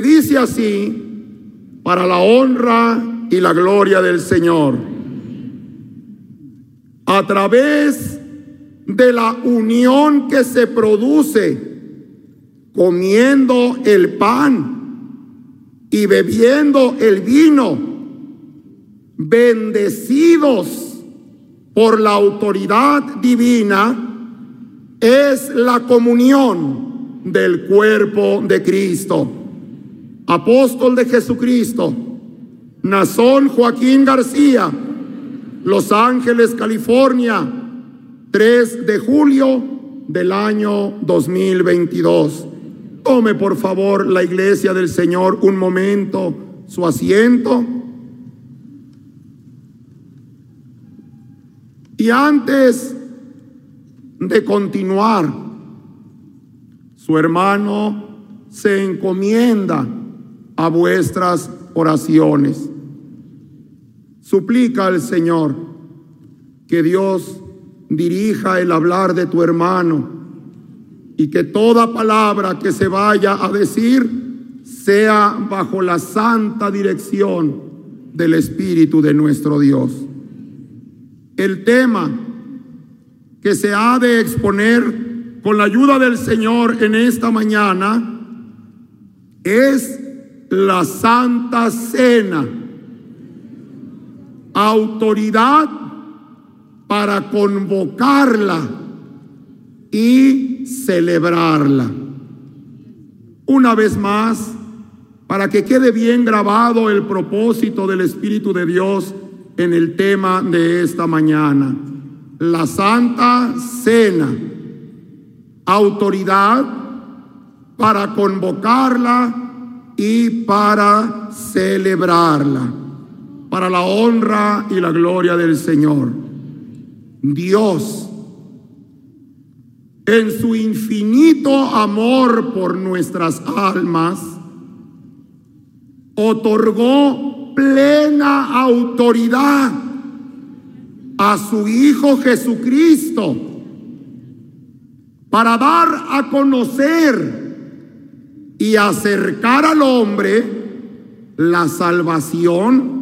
dice así, para la honra y la gloria del Señor. A través de la unión que se produce comiendo el pan y bebiendo el vino, bendecidos por la autoridad divina, es la comunión del cuerpo de Cristo. Apóstol de Jesucristo, Nazón Joaquín García, Los Ángeles, California, 3 de julio del año 2022. Tome por favor la iglesia del Señor un momento su asiento. Y antes de continuar, su hermano se encomienda a vuestras oraciones. Suplica al Señor que Dios dirija el hablar de tu hermano y que toda palabra que se vaya a decir sea bajo la santa dirección del Espíritu de nuestro Dios. El tema que se ha de exponer con la ayuda del Señor en esta mañana es la Santa Cena, autoridad para convocarla y celebrarla. Una vez más, para que quede bien grabado el propósito del Espíritu de Dios en el tema de esta mañana. La Santa Cena, autoridad para convocarla y para celebrarla, para la honra y la gloria del Señor. Dios, en su infinito amor por nuestras almas, otorgó plena autoridad a su Hijo Jesucristo para dar a conocer y acercar al hombre la salvación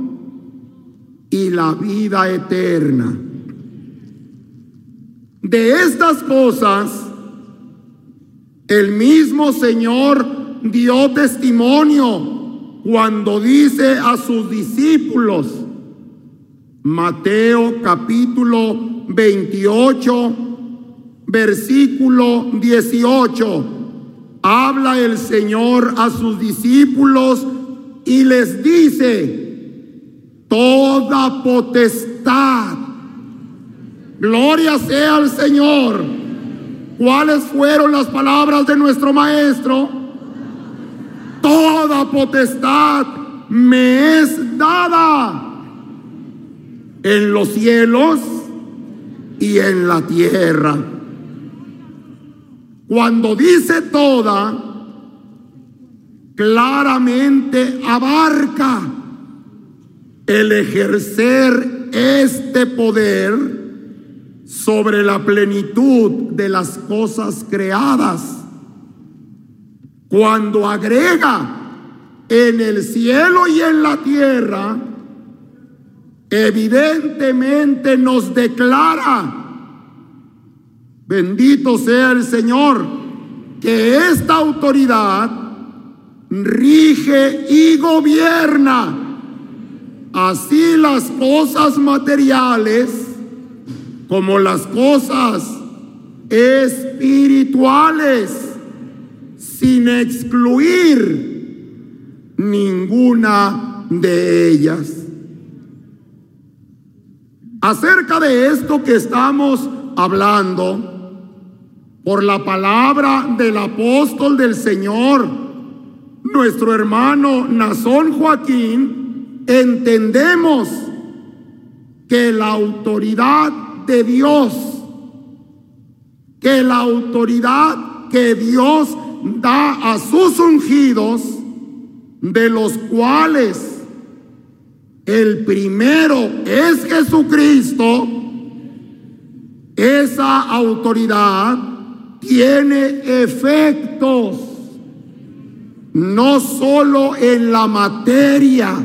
y la vida eterna. De estas cosas, el mismo Señor dio testimonio cuando dice a sus discípulos, Mateo capítulo 28, versículo 18, habla el Señor a sus discípulos y les dice, toda potestad, gloria sea al Señor. ¿Cuáles fueron las palabras de nuestro Maestro? Toda potestad me es dada en los cielos y en la tierra. Cuando dice toda, claramente abarca el ejercer este poder sobre la plenitud de las cosas creadas. Cuando agrega en el cielo y en la tierra, evidentemente nos declara, bendito sea el Señor, que esta autoridad rige y gobierna así las cosas materiales como las cosas espirituales, sin excluir ninguna de ellas. Acerca de esto que estamos hablando, por la palabra del apóstol del Señor, nuestro hermano Nazón Joaquín, entendemos que la autoridad de Dios, que la autoridad que Dios da a sus ungidos, de los cuales el primero es Jesucristo, esa autoridad tiene efectos no solo en la materia,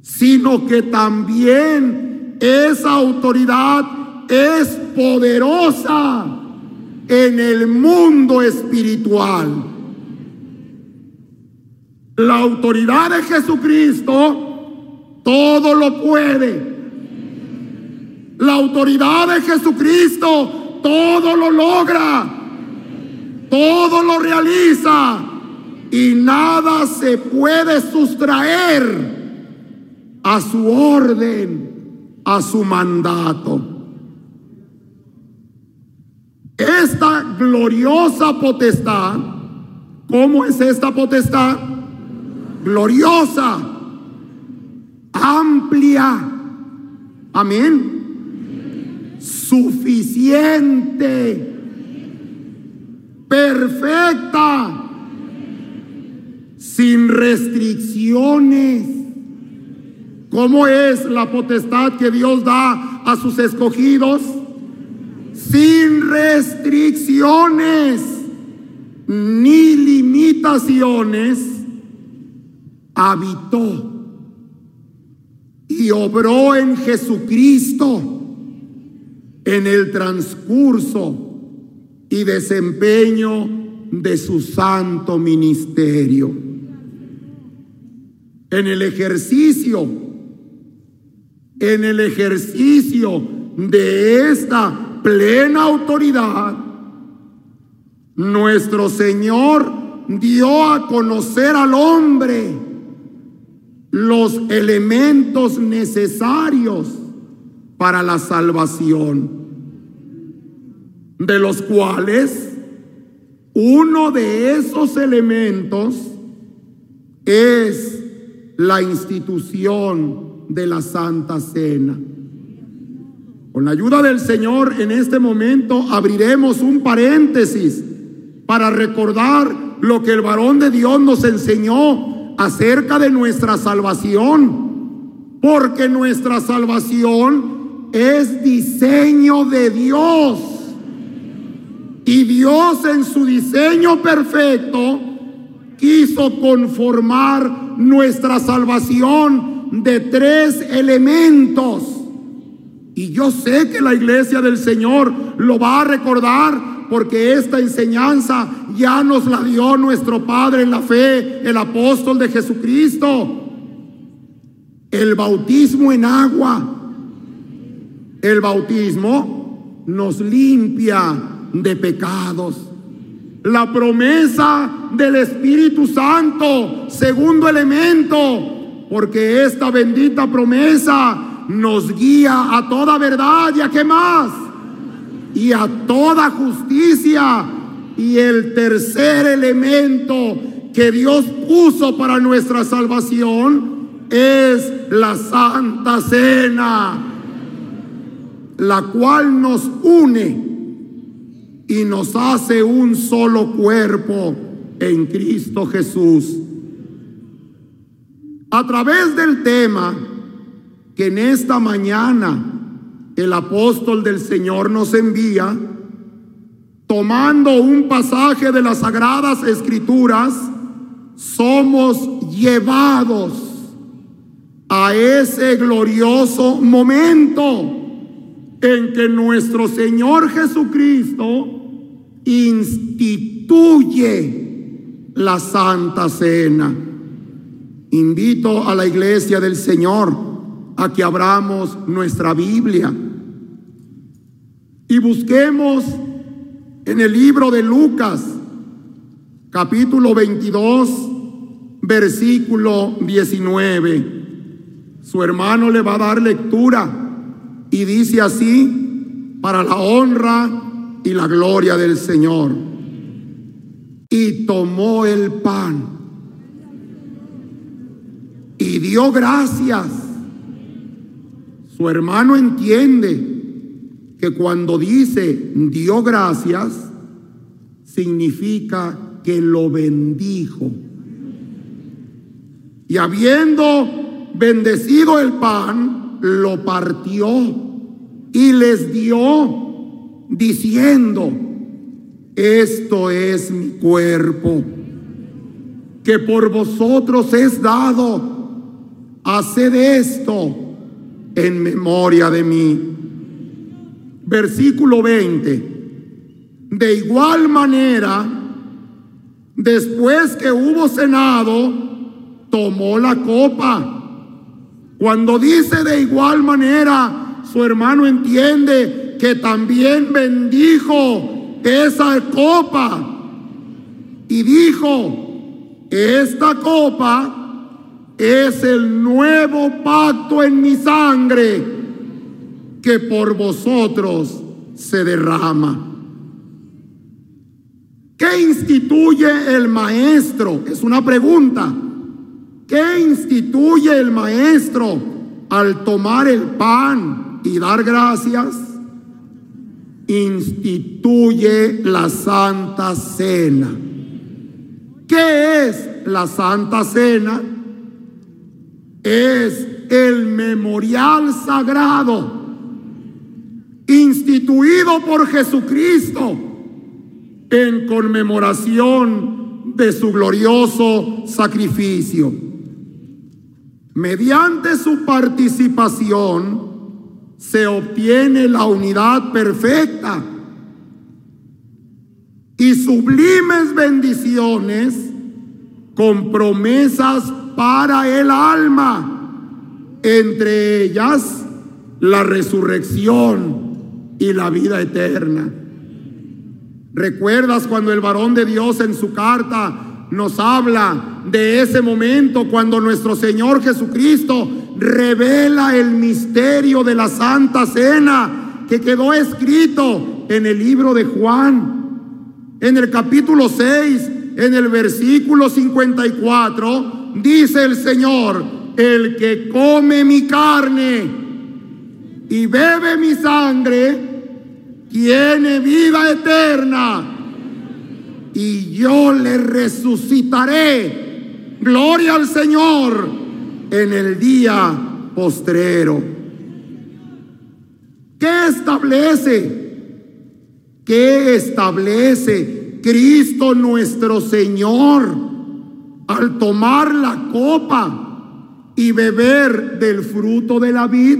sino que también esa autoridad es poderosa en el mundo espiritual. La autoridad de Jesucristo todo lo puede. La autoridad de Jesucristo todo lo logra. Todo lo realiza. Y nada se puede sustraer a su orden, a su mandato. Esta gloriosa potestad, ¿cómo es esta potestad? Gloriosa, amplia, amén, suficiente, perfecta, sin restricciones. ¿Cómo es la potestad que Dios da a sus escogidos? sin restricciones ni limitaciones, habitó y obró en Jesucristo en el transcurso y desempeño de su santo ministerio. En el ejercicio, en el ejercicio de esta plena autoridad, nuestro Señor dio a conocer al hombre los elementos necesarios para la salvación, de los cuales uno de esos elementos es la institución de la Santa Cena. Con la ayuda del Señor en este momento abriremos un paréntesis para recordar lo que el varón de Dios nos enseñó acerca de nuestra salvación. Porque nuestra salvación es diseño de Dios. Y Dios en su diseño perfecto quiso conformar nuestra salvación de tres elementos y yo sé que la iglesia del Señor lo va a recordar porque esta enseñanza ya nos la dio nuestro Padre en la fe, el apóstol de Jesucristo. El bautismo en agua. El bautismo nos limpia de pecados. La promesa del Espíritu Santo, segundo elemento, porque esta bendita promesa nos guía a toda verdad y a qué más. Y a toda justicia. Y el tercer elemento que Dios puso para nuestra salvación es la Santa Cena, la cual nos une y nos hace un solo cuerpo en Cristo Jesús. A través del tema que en esta mañana el apóstol del Señor nos envía, tomando un pasaje de las sagradas escrituras, somos llevados a ese glorioso momento en que nuestro Señor Jesucristo instituye la Santa Cena. Invito a la iglesia del Señor a que abramos nuestra Biblia y busquemos en el libro de Lucas, capítulo 22, versículo 19. Su hermano le va a dar lectura y dice así, para la honra y la gloria del Señor. Y tomó el pan y dio gracias su hermano entiende que cuando dice dio gracias, significa que lo bendijo. Y habiendo bendecido el pan, lo partió y les dio diciendo, esto es mi cuerpo que por vosotros es dado. Haced esto en memoria de mí. Versículo 20. De igual manera, después que hubo cenado, tomó la copa. Cuando dice de igual manera, su hermano entiende que también bendijo esa copa y dijo, esta copa es el nuevo pacto en mi sangre que por vosotros se derrama. ¿Qué instituye el maestro? Es una pregunta. ¿Qué instituye el maestro al tomar el pan y dar gracias? Instituye la santa cena. ¿Qué es la santa cena? Es el memorial sagrado instituido por Jesucristo en conmemoración de su glorioso sacrificio. Mediante su participación se obtiene la unidad perfecta y sublimes bendiciones con promesas para el alma, entre ellas la resurrección y la vida eterna. ¿Recuerdas cuando el varón de Dios en su carta nos habla de ese momento cuando nuestro Señor Jesucristo revela el misterio de la Santa Cena que quedó escrito en el libro de Juan? En el capítulo 6, en el versículo 54, dice el Señor, el que come mi carne y bebe mi sangre, tiene vida eterna y yo le resucitaré. Gloria al Señor en el día postrero. ¿Qué establece? ¿Qué establece Cristo nuestro Señor al tomar la copa y beber del fruto de la vid?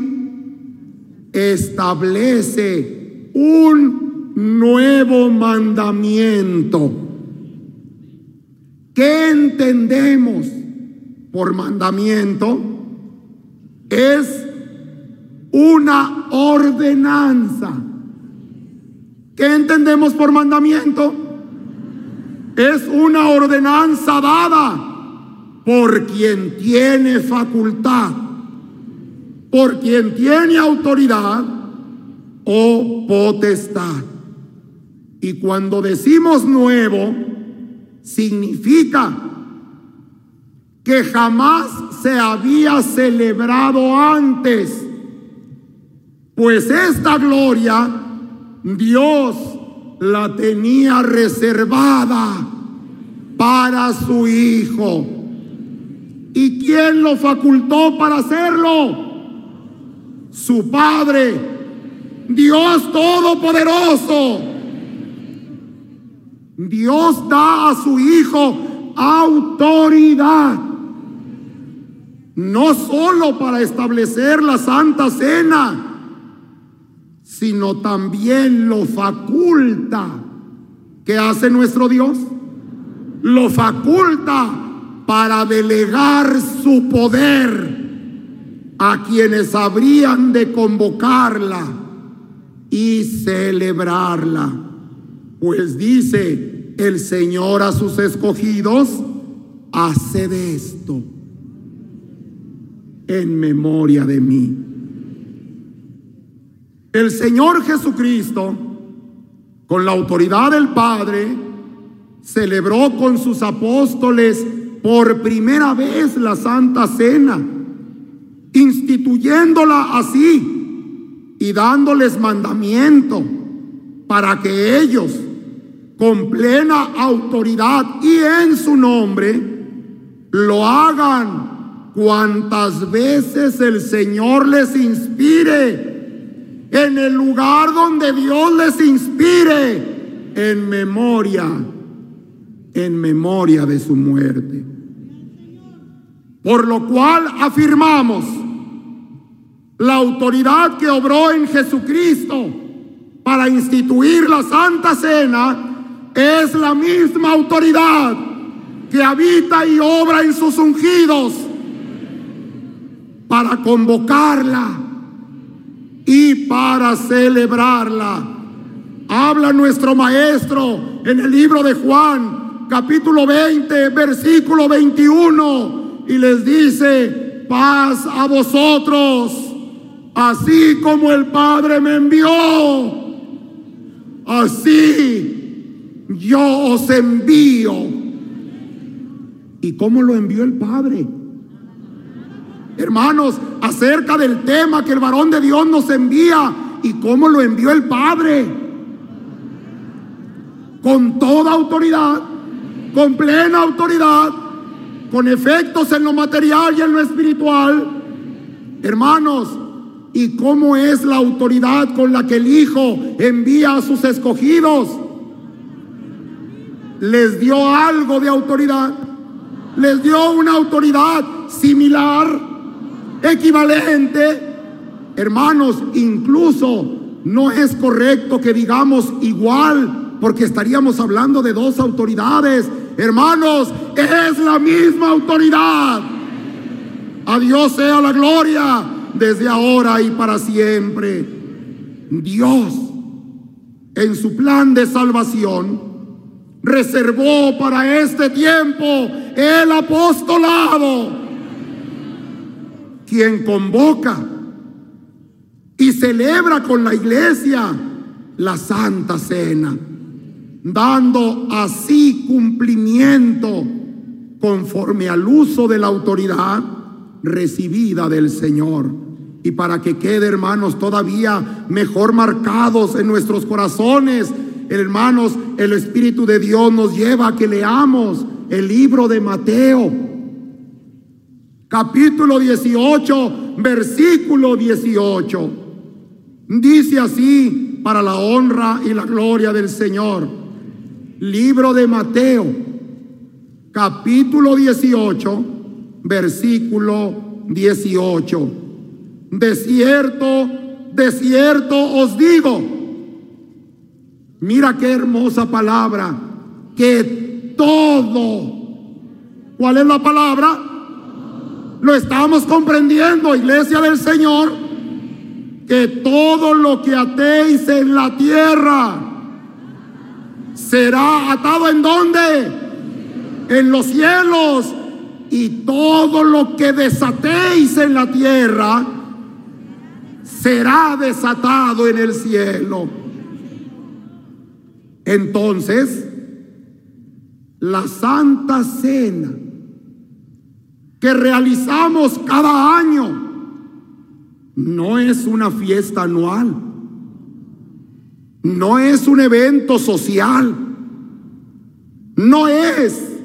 Establece un nuevo mandamiento. ¿Qué entendemos por mandamiento? Es una ordenanza. ¿Qué entendemos por mandamiento? Es una ordenanza dada por quien tiene facultad, por quien tiene autoridad o potestad. Y cuando decimos nuevo, significa que jamás se había celebrado antes, pues esta gloria Dios la tenía reservada para su Hijo. ¿Y quién lo facultó para hacerlo? Su Padre Dios Todopoderoso. Dios da a su Hijo autoridad. No solo para establecer la Santa Cena, sino también lo faculta. ¿Qué hace nuestro Dios? Lo faculta para delegar su poder a quienes habrían de convocarla y celebrarla. Pues dice el Señor a sus escogidos, haced esto en memoria de mí. El Señor Jesucristo, con la autoridad del Padre, celebró con sus apóstoles por primera vez la Santa Cena, instituyéndola así y dándoles mandamiento para que ellos, con plena autoridad y en su nombre, lo hagan cuantas veces el Señor les inspire, en el lugar donde Dios les inspire, en memoria, en memoria de su muerte. Por lo cual afirmamos la autoridad que obró en Jesucristo para instituir la Santa Cena es la misma autoridad que habita y obra en sus ungidos para convocarla y para celebrarla. Habla nuestro maestro en el libro de Juan, capítulo 20, versículo 21, y les dice, paz a vosotros, así como el Padre me envió, así yo os envío. ¿Y cómo lo envió el Padre? Hermanos, acerca del tema que el varón de Dios nos envía y cómo lo envió el Padre. Con toda autoridad, con plena autoridad, con efectos en lo material y en lo espiritual. Hermanos, ¿y cómo es la autoridad con la que el Hijo envía a sus escogidos? Les dio algo de autoridad. Les dio una autoridad similar equivalente. Hermanos, incluso no es correcto que digamos igual, porque estaríamos hablando de dos autoridades. Hermanos, es la misma autoridad. A Dios sea la gloria desde ahora y para siempre. Dios, en su plan de salvación, reservó para este tiempo el apostolado quien convoca y celebra con la iglesia la Santa Cena, dando así cumplimiento conforme al uso de la autoridad recibida del Señor. Y para que quede, hermanos, todavía mejor marcados en nuestros corazones, hermanos, el Espíritu de Dios nos lleva a que leamos el libro de Mateo capítulo 18, versículo 18. Dice así, para la honra y la gloria del Señor. Libro de Mateo, capítulo 18, versículo 18. De cierto, de cierto os digo, mira qué hermosa palabra, que todo, ¿cuál es la palabra? Lo estamos comprendiendo, iglesia del Señor, que todo lo que atéis en la tierra será atado en donde? En los cielos. Y todo lo que desatéis en la tierra será desatado en el cielo. Entonces, la Santa Cena que realizamos cada año no es una fiesta anual, no es un evento social, no es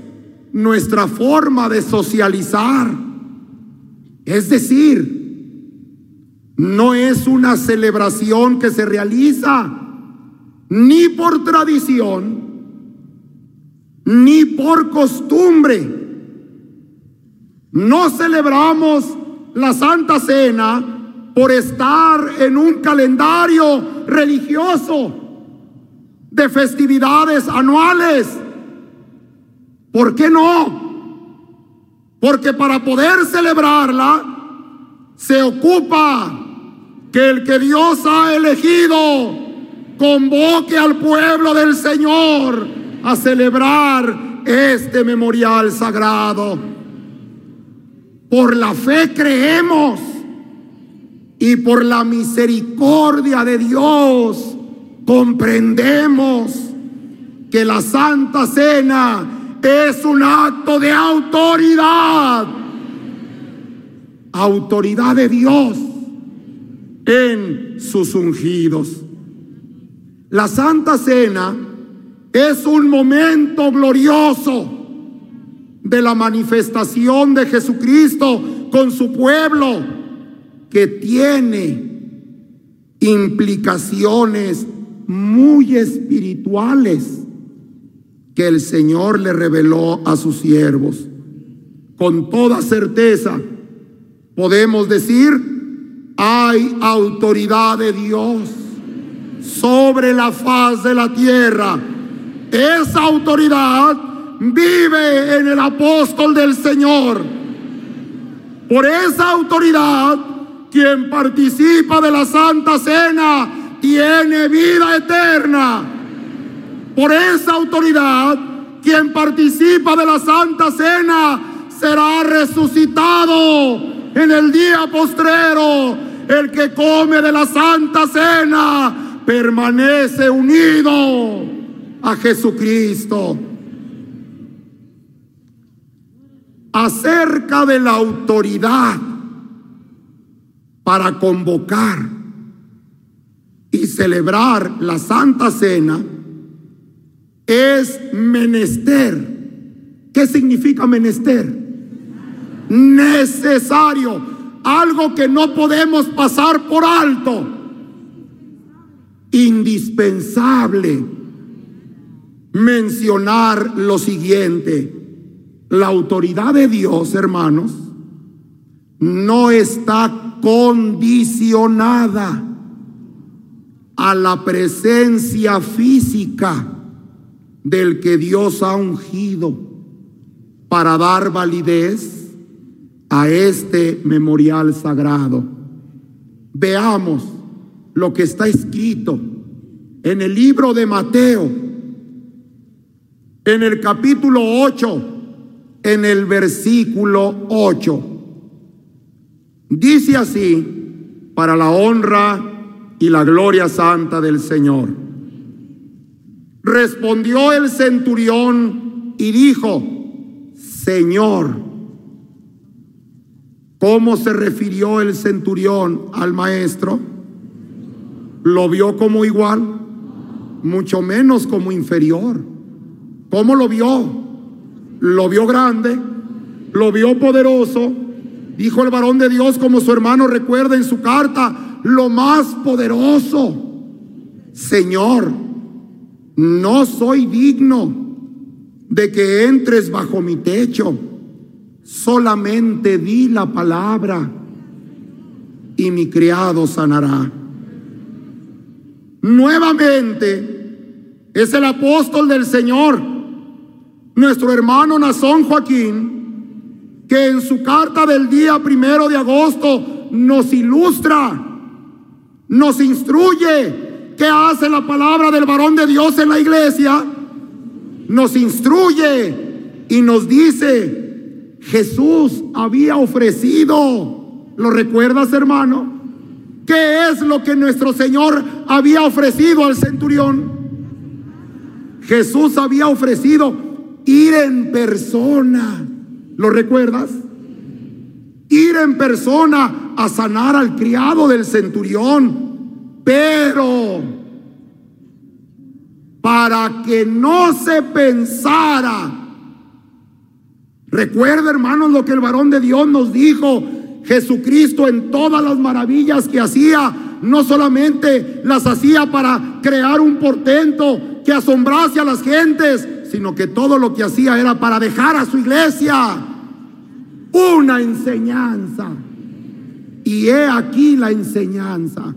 nuestra forma de socializar. Es decir, no es una celebración que se realiza ni por tradición, ni por costumbre no celebramos la Santa Cena por estar en un calendario religioso de festividades anuales. ¿Por qué no? Porque para poder celebrarla se ocupa que el que Dios ha elegido convoque al pueblo del Señor a celebrar este memorial sagrado. Por la fe creemos y por la misericordia de Dios comprendemos que la Santa Cena es un acto de autoridad. Autoridad de Dios en sus ungidos. La Santa Cena es un momento glorioso de la manifestación de Jesucristo con su pueblo, que tiene implicaciones muy espirituales que el Señor le reveló a sus siervos. Con toda certeza podemos decir, hay autoridad de Dios sobre la faz de la tierra. Esa autoridad vive en el apóstol del Señor. Por esa autoridad, quien participa de la Santa Cena tiene vida eterna. Por esa autoridad, quien participa de la Santa Cena será resucitado en el día postrero. El que come de la Santa Cena permanece unido a Jesucristo. Acerca de la autoridad para convocar y celebrar la Santa Cena, es menester. ¿Qué significa menester? Necesario. Algo que no podemos pasar por alto. Indispensable. Mencionar lo siguiente. La autoridad de Dios, hermanos, no está condicionada a la presencia física del que Dios ha ungido para dar validez a este memorial sagrado. Veamos lo que está escrito en el libro de Mateo, en el capítulo 8, en el versículo 8. Dice así, para la honra y la gloria santa del Señor. Respondió el centurión y dijo, Señor, ¿cómo se refirió el centurión al maestro? ¿Lo vio como igual? Mucho menos como inferior. ¿Cómo lo vio? Lo vio grande, lo vio poderoso. Dijo el varón de Dios como su hermano recuerda en su carta, lo más poderoso. Señor, no soy digno de que entres bajo mi techo. Solamente di la palabra y mi criado sanará. Nuevamente es el apóstol del Señor, nuestro hermano Nazón Joaquín, que en su carta del día primero de agosto nos ilustra, nos instruye ¿Qué hace la palabra del varón de Dios en la iglesia? Nos instruye y nos dice, Jesús había ofrecido, ¿lo recuerdas hermano? ¿Qué es lo que nuestro Señor había ofrecido al centurión? Jesús había ofrecido ir en persona, ¿lo recuerdas? Ir en persona a sanar al criado del centurión. Pero para que no se pensara, recuerda hermanos lo que el varón de Dios nos dijo, Jesucristo en todas las maravillas que hacía, no solamente las hacía para crear un portento que asombrase a las gentes, sino que todo lo que hacía era para dejar a su iglesia una enseñanza. Y he aquí la enseñanza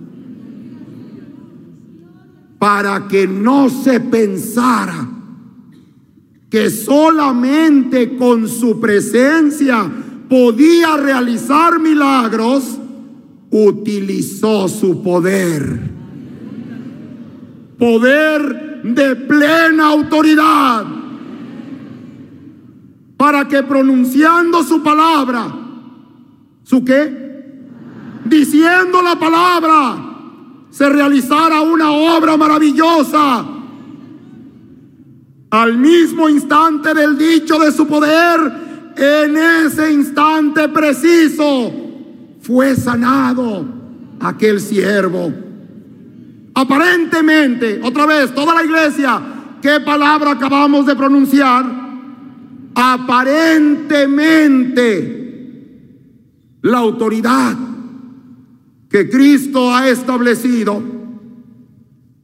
para que no se pensara que solamente con su presencia podía realizar milagros, utilizó su poder. Poder de plena autoridad. Para que pronunciando su palabra, ¿su qué? Diciendo la palabra, se realizara una obra maravillosa. Al mismo instante del dicho de su poder, en ese instante preciso, fue sanado aquel siervo. Aparentemente, otra vez, toda la iglesia, ¿qué palabra acabamos de pronunciar? Aparentemente, la autoridad que Cristo ha establecido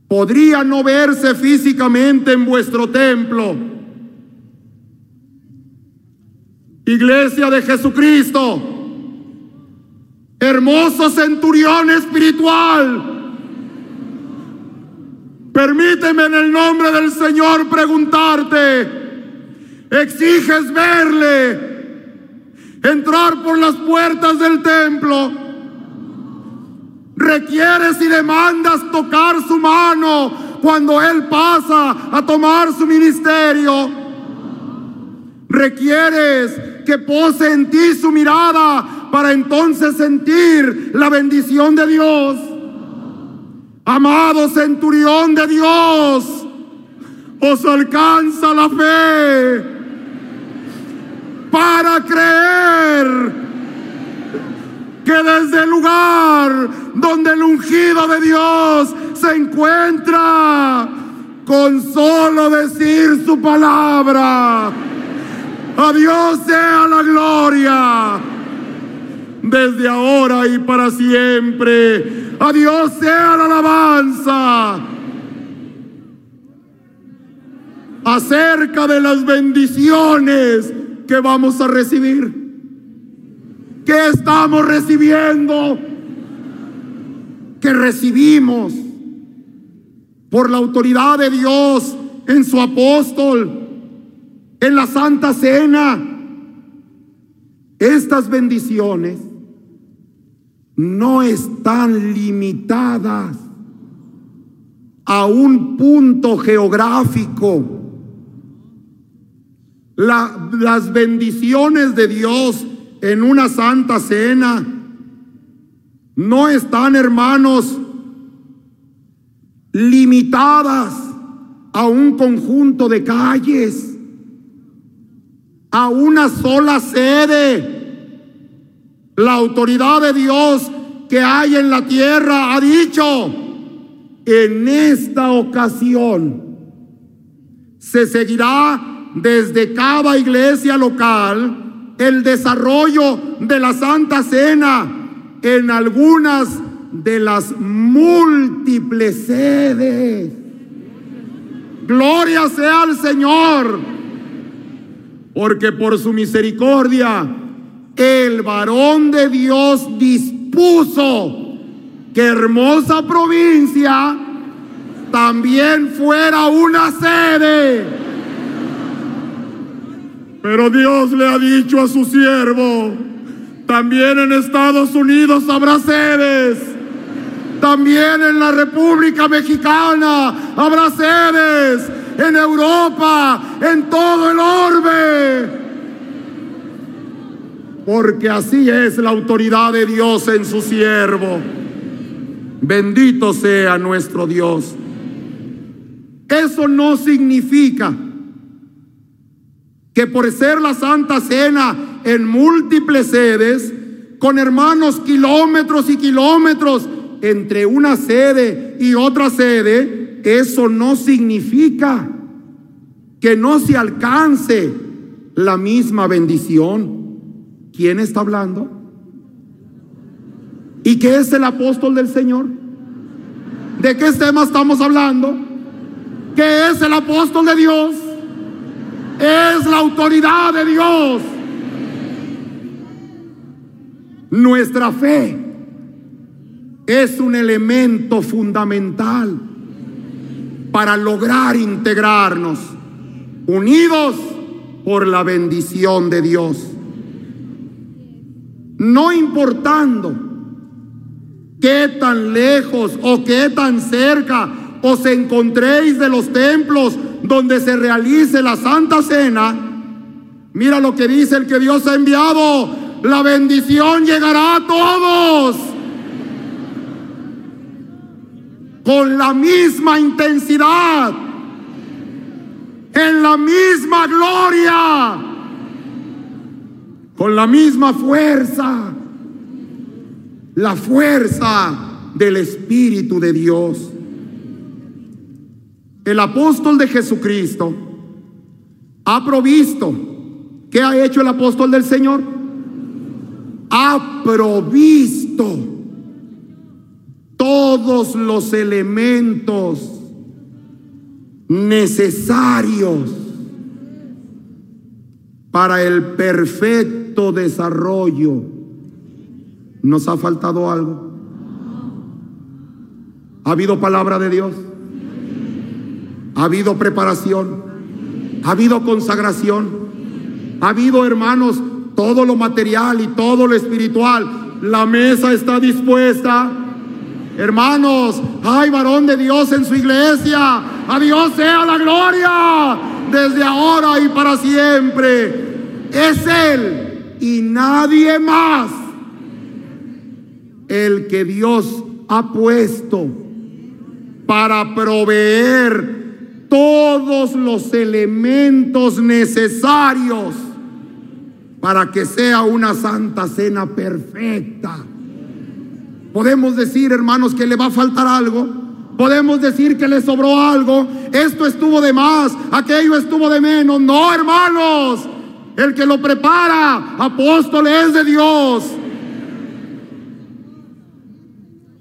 podría no verse físicamente en vuestro templo. Iglesia de Jesucristo, hermoso centurión espiritual, permíteme en el nombre del Señor preguntarte, ¿exiges verle? Entrar por las puertas del templo, requieres y demandas tocar su mano cuando Él pasa a tomar su ministerio. Requieres que pose en ti su mirada para entonces sentir la bendición de Dios. Amado centurión de Dios, os alcanza la fe para creer que desde el lugar donde el ungido de Dios se encuentra, con solo decir su palabra, a Dios sea la gloria. Desde ahora y para siempre. A Dios sea la alabanza. Acerca de las bendiciones que vamos a recibir. ¿Qué estamos recibiendo? Que recibimos por la autoridad de Dios en su apóstol en la Santa Cena. Estas bendiciones no están limitadas a un punto geográfico. las bendiciones de Dios en una santa cena no están, hermanos, limitadas a un conjunto de calles a una sola sede. La autoridad de Dios que hay en la tierra ha dicho, en esta ocasión se seguirá desde cada iglesia local el desarrollo de la Santa Cena en algunas de las múltiples sedes. Gloria sea al Señor porque por su misericordia el varón de Dios dispuso que hermosa provincia también fuera una sede. Pero Dios le ha dicho a su siervo, también en Estados Unidos habrá sedes. También en la República Mexicana habrá sedes en Europa, en todo el orbe. Porque así es la autoridad de Dios en su siervo. Bendito sea nuestro Dios. Eso no significa que por ser la Santa Cena en múltiples sedes, con hermanos kilómetros y kilómetros entre una sede y otra sede, eso no significa que no se alcance la misma bendición. ¿Quién está hablando? ¿Y qué es el apóstol del Señor? ¿De qué tema estamos hablando? ¿Qué es el apóstol de Dios? Es la autoridad de Dios. Nuestra fe es un elemento fundamental para lograr integrarnos, unidos por la bendición de Dios. No importando qué tan lejos o qué tan cerca os encontréis de los templos donde se realice la Santa Cena, mira lo que dice el que Dios ha enviado, la bendición llegará a todos. Con la misma intensidad, en la misma gloria, con la misma fuerza, la fuerza del Espíritu de Dios. El apóstol de Jesucristo ha provisto. ¿Qué ha hecho el apóstol del Señor? Ha provisto todos los elementos necesarios para el perfecto desarrollo. ¿Nos ha faltado algo? ¿Ha habido palabra de Dios? ¿Ha habido preparación? ¿Ha habido consagración? ¿Ha habido, hermanos, todo lo material y todo lo espiritual? La mesa está dispuesta. Hermanos, hay varón de Dios en su iglesia. A Dios sea la gloria desde ahora y para siempre. Es Él y nadie más el que Dios ha puesto para proveer todos los elementos necesarios para que sea una santa cena perfecta. Podemos decir, hermanos, que le va a faltar algo. Podemos decir que le sobró algo. Esto estuvo de más, aquello estuvo de menos. No, hermanos. El que lo prepara, apóstol, es de Dios.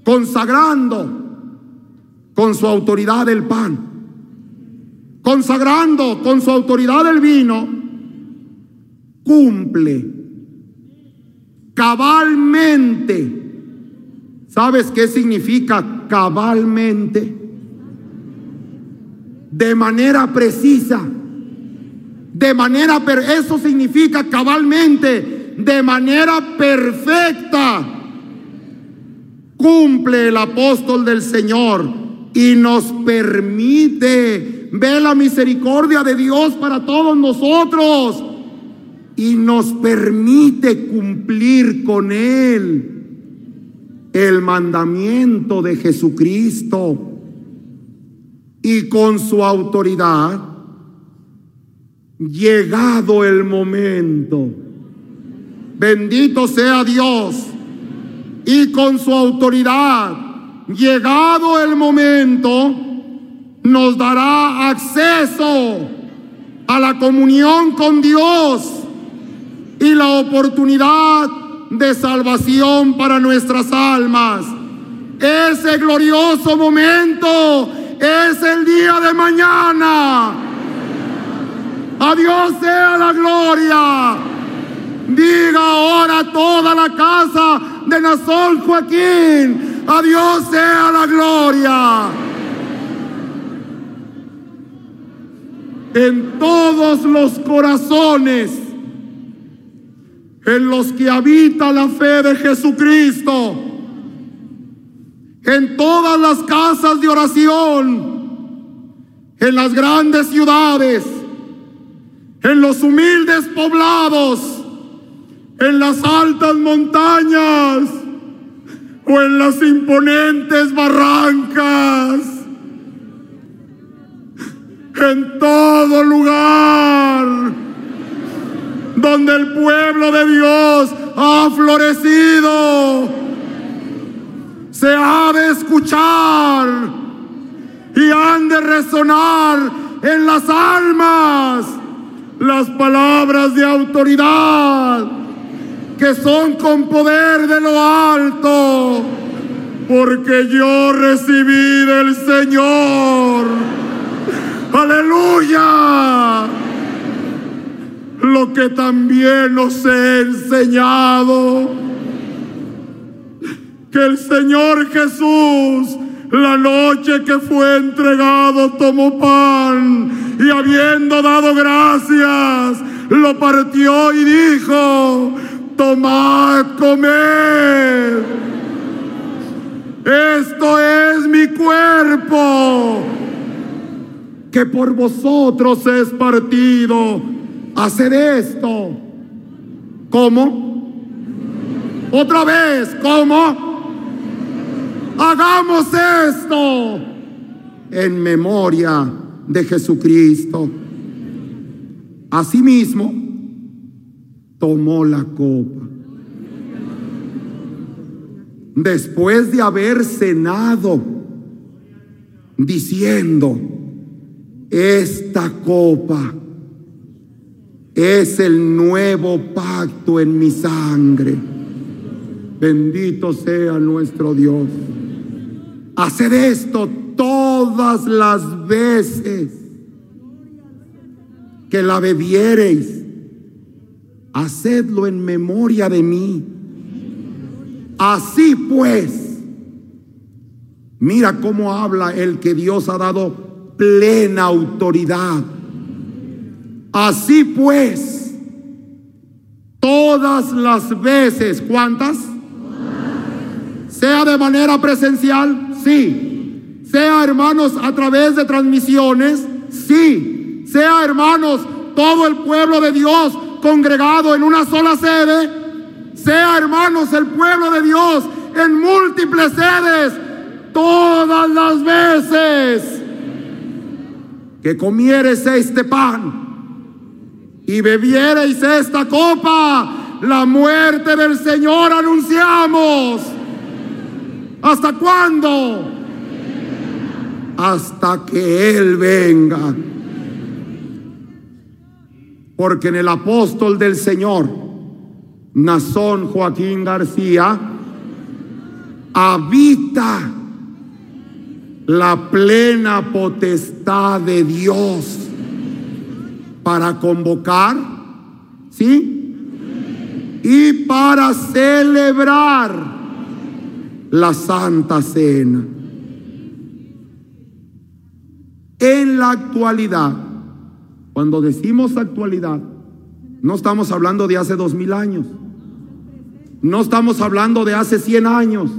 Consagrando con su autoridad el pan, consagrando con su autoridad el vino, cumple cabalmente. ¿Sabes qué significa cabalmente? De manera precisa. De manera, eso significa cabalmente, de manera perfecta. Cumple el apóstol del Señor y nos permite ver la misericordia de Dios para todos nosotros y nos permite cumplir con Él el mandamiento de Jesucristo y con su autoridad, llegado el momento, bendito sea Dios, y con su autoridad, llegado el momento, nos dará acceso a la comunión con Dios y la oportunidad de salvación para nuestras almas. Ese glorioso momento es el día de mañana. A Dios sea la gloria. Diga ahora toda la casa de Nazón Joaquín. A Dios sea la gloria. En todos los corazones en los que habita la fe de Jesucristo, en todas las casas de oración, en las grandes ciudades, en los humildes poblados, en las altas montañas, o en las imponentes barrancas, en todo lugar donde el pueblo de Dios ha florecido, se ha de escuchar y han de resonar en las almas las palabras de autoridad que son con poder de lo alto, porque yo recibí del Señor. Aleluya. Lo que también os he enseñado. Que el Señor Jesús, la noche que fue entregado, tomó pan y habiendo dado gracias, lo partió y dijo, tomad, comed. Esto es mi cuerpo, que por vosotros es partido. Haced esto. ¿Cómo? Otra vez, ¿cómo? Hagamos esto en memoria de Jesucristo. Asimismo, tomó la copa. Después de haber cenado, diciendo, esta copa es el nuevo pacto en mi sangre. Bendito sea nuestro Dios. Haced esto todas las veces que la bebiereis hacedlo en memoria de mí. Así pues, mira cómo habla el que Dios ha dado plena autoridad. Así pues, todas las veces, ¿cuántas? Sea de manera presencial, sí. Sea hermanos a través de transmisiones, sí. Sea hermanos todo el pueblo de Dios congregado en una sola sede, sea hermanos el pueblo de Dios en múltiples sedes, todas las veces que comieres este pan y bebiereis esta copa, la muerte del Señor anunciamos. ¿Hasta cuándo? Hasta que Él venga. Porque en el apóstol del Señor, Nazón Joaquín García, habita la plena potestad de Dios para convocar, ¿sí? Y para celebrar la Santa Cena. En la actualidad, cuando decimos actualidad, no estamos hablando de hace dos mil años. No estamos hablando de hace cien años.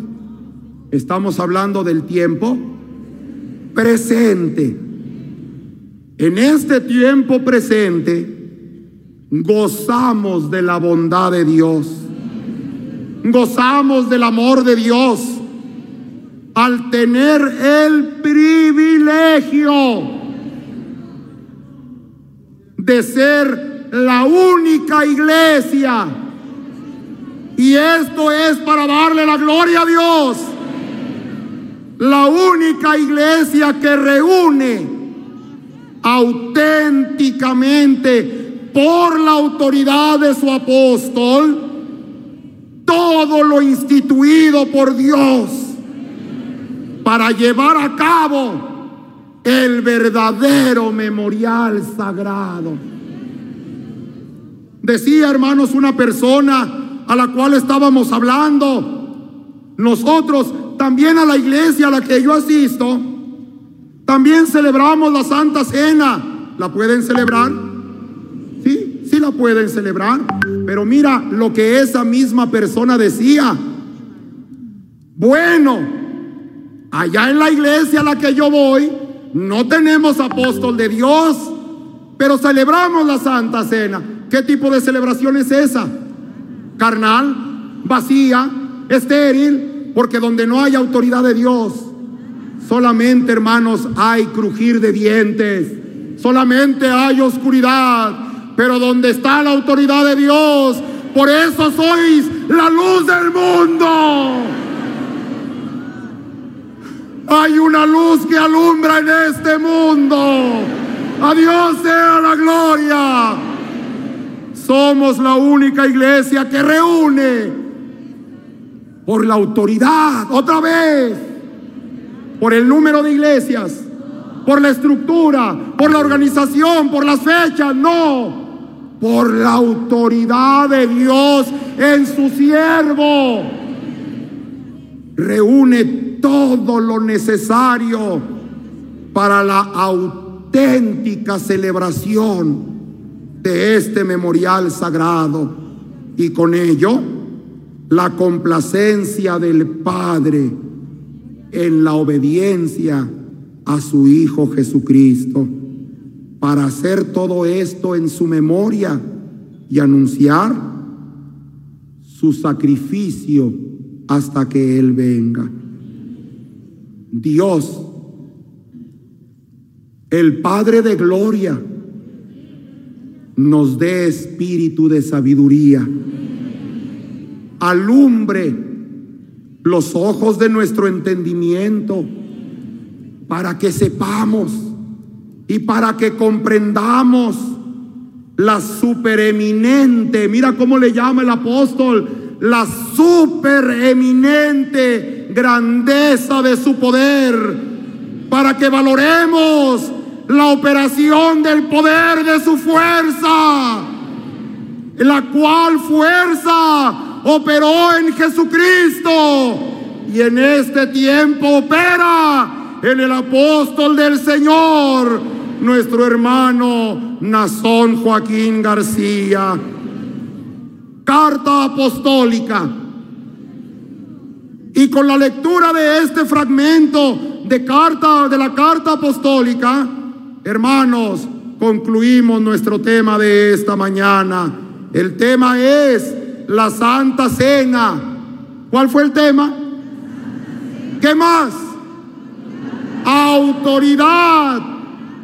Estamos hablando del tiempo presente. En este tiempo presente gozamos de la bondad de Dios. Gozamos del amor de Dios al tener el privilegio de ser la única iglesia. Y esto es para darle la gloria a Dios. La única iglesia que reúne auténticamente por la autoridad de su apóstol todo lo instituido por Dios para llevar a cabo el verdadero memorial sagrado. Decía, hermanos, una persona a la cual estábamos hablando, nosotros también a la iglesia a la que yo asisto, también celebramos la Santa Cena. ¿La pueden celebrar? Sí, sí la pueden celebrar. Pero mira lo que esa misma persona decía. Bueno, allá en la iglesia a la que yo voy, no tenemos apóstol de Dios, pero celebramos la Santa Cena. ¿Qué tipo de celebración es esa? Carnal, vacía, estéril, porque donde no hay autoridad de Dios, Solamente, hermanos, hay crujir de dientes. Solamente hay oscuridad. Pero donde está la autoridad de Dios, por eso sois la luz del mundo. Hay una luz que alumbra en este mundo. A Dios sea la gloria. Somos la única iglesia que reúne por la autoridad. Otra vez por el número de iglesias, por la estructura, por la organización, por las fechas, no, por la autoridad de Dios en su siervo. Reúne todo lo necesario para la auténtica celebración de este memorial sagrado y con ello la complacencia del Padre en la obediencia a su Hijo Jesucristo, para hacer todo esto en su memoria y anunciar su sacrificio hasta que Él venga. Dios, el Padre de Gloria, nos dé espíritu de sabiduría, alumbre los ojos de nuestro entendimiento para que sepamos y para que comprendamos la supereminente, mira cómo le llama el apóstol, la supereminente grandeza de su poder, para que valoremos la operación del poder de su fuerza la cual fuerza operó en Jesucristo y en este tiempo opera en el apóstol del Señor, nuestro hermano Nazón Joaquín García. Carta apostólica. Y con la lectura de este fragmento de carta de la carta apostólica, hermanos, concluimos nuestro tema de esta mañana. El tema es la Santa Cena. ¿Cuál fue el tema? ¿Qué más? Autoridad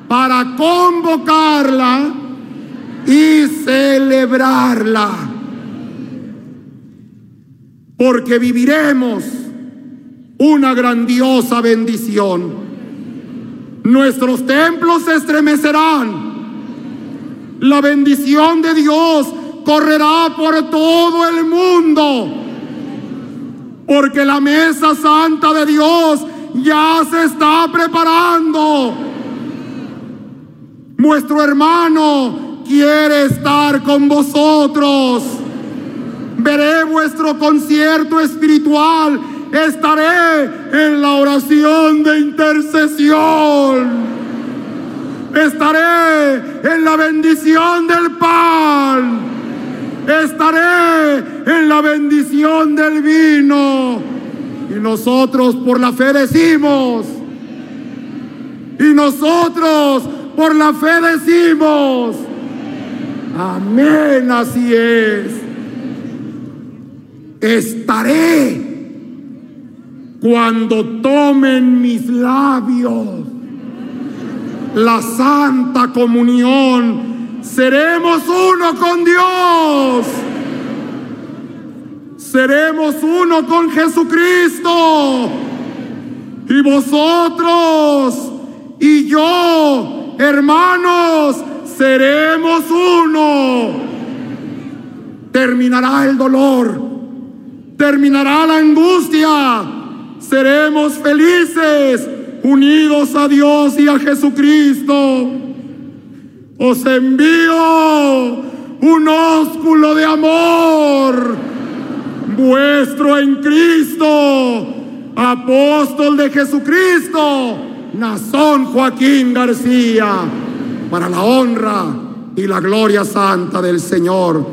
para convocarla y celebrarla. Porque viviremos una grandiosa bendición. Nuestros templos se estremecerán. La bendición de Dios correrá por todo el mundo. Porque la mesa santa de Dios ya se está preparando. Nuestro hermano quiere estar con vosotros. Veré vuestro concierto espiritual. Estaré en la oración de intercesión. Estaré en la bendición del pan. Estaré en la bendición del vino. Y nosotros por la fe decimos. Y nosotros por la fe decimos. Amén, así es. Estaré cuando tomen mis labios la santa comunión. Seremos uno con Dios. Seremos uno con Jesucristo. Y vosotros y yo, hermanos, seremos uno. Terminará el dolor. Terminará la angustia. Seremos felices unidos a Dios y a Jesucristo. Os envío un ósculo de amor, vuestro en Cristo, apóstol de Jesucristo, Nazón Joaquín García, para la honra y la gloria santa del Señor.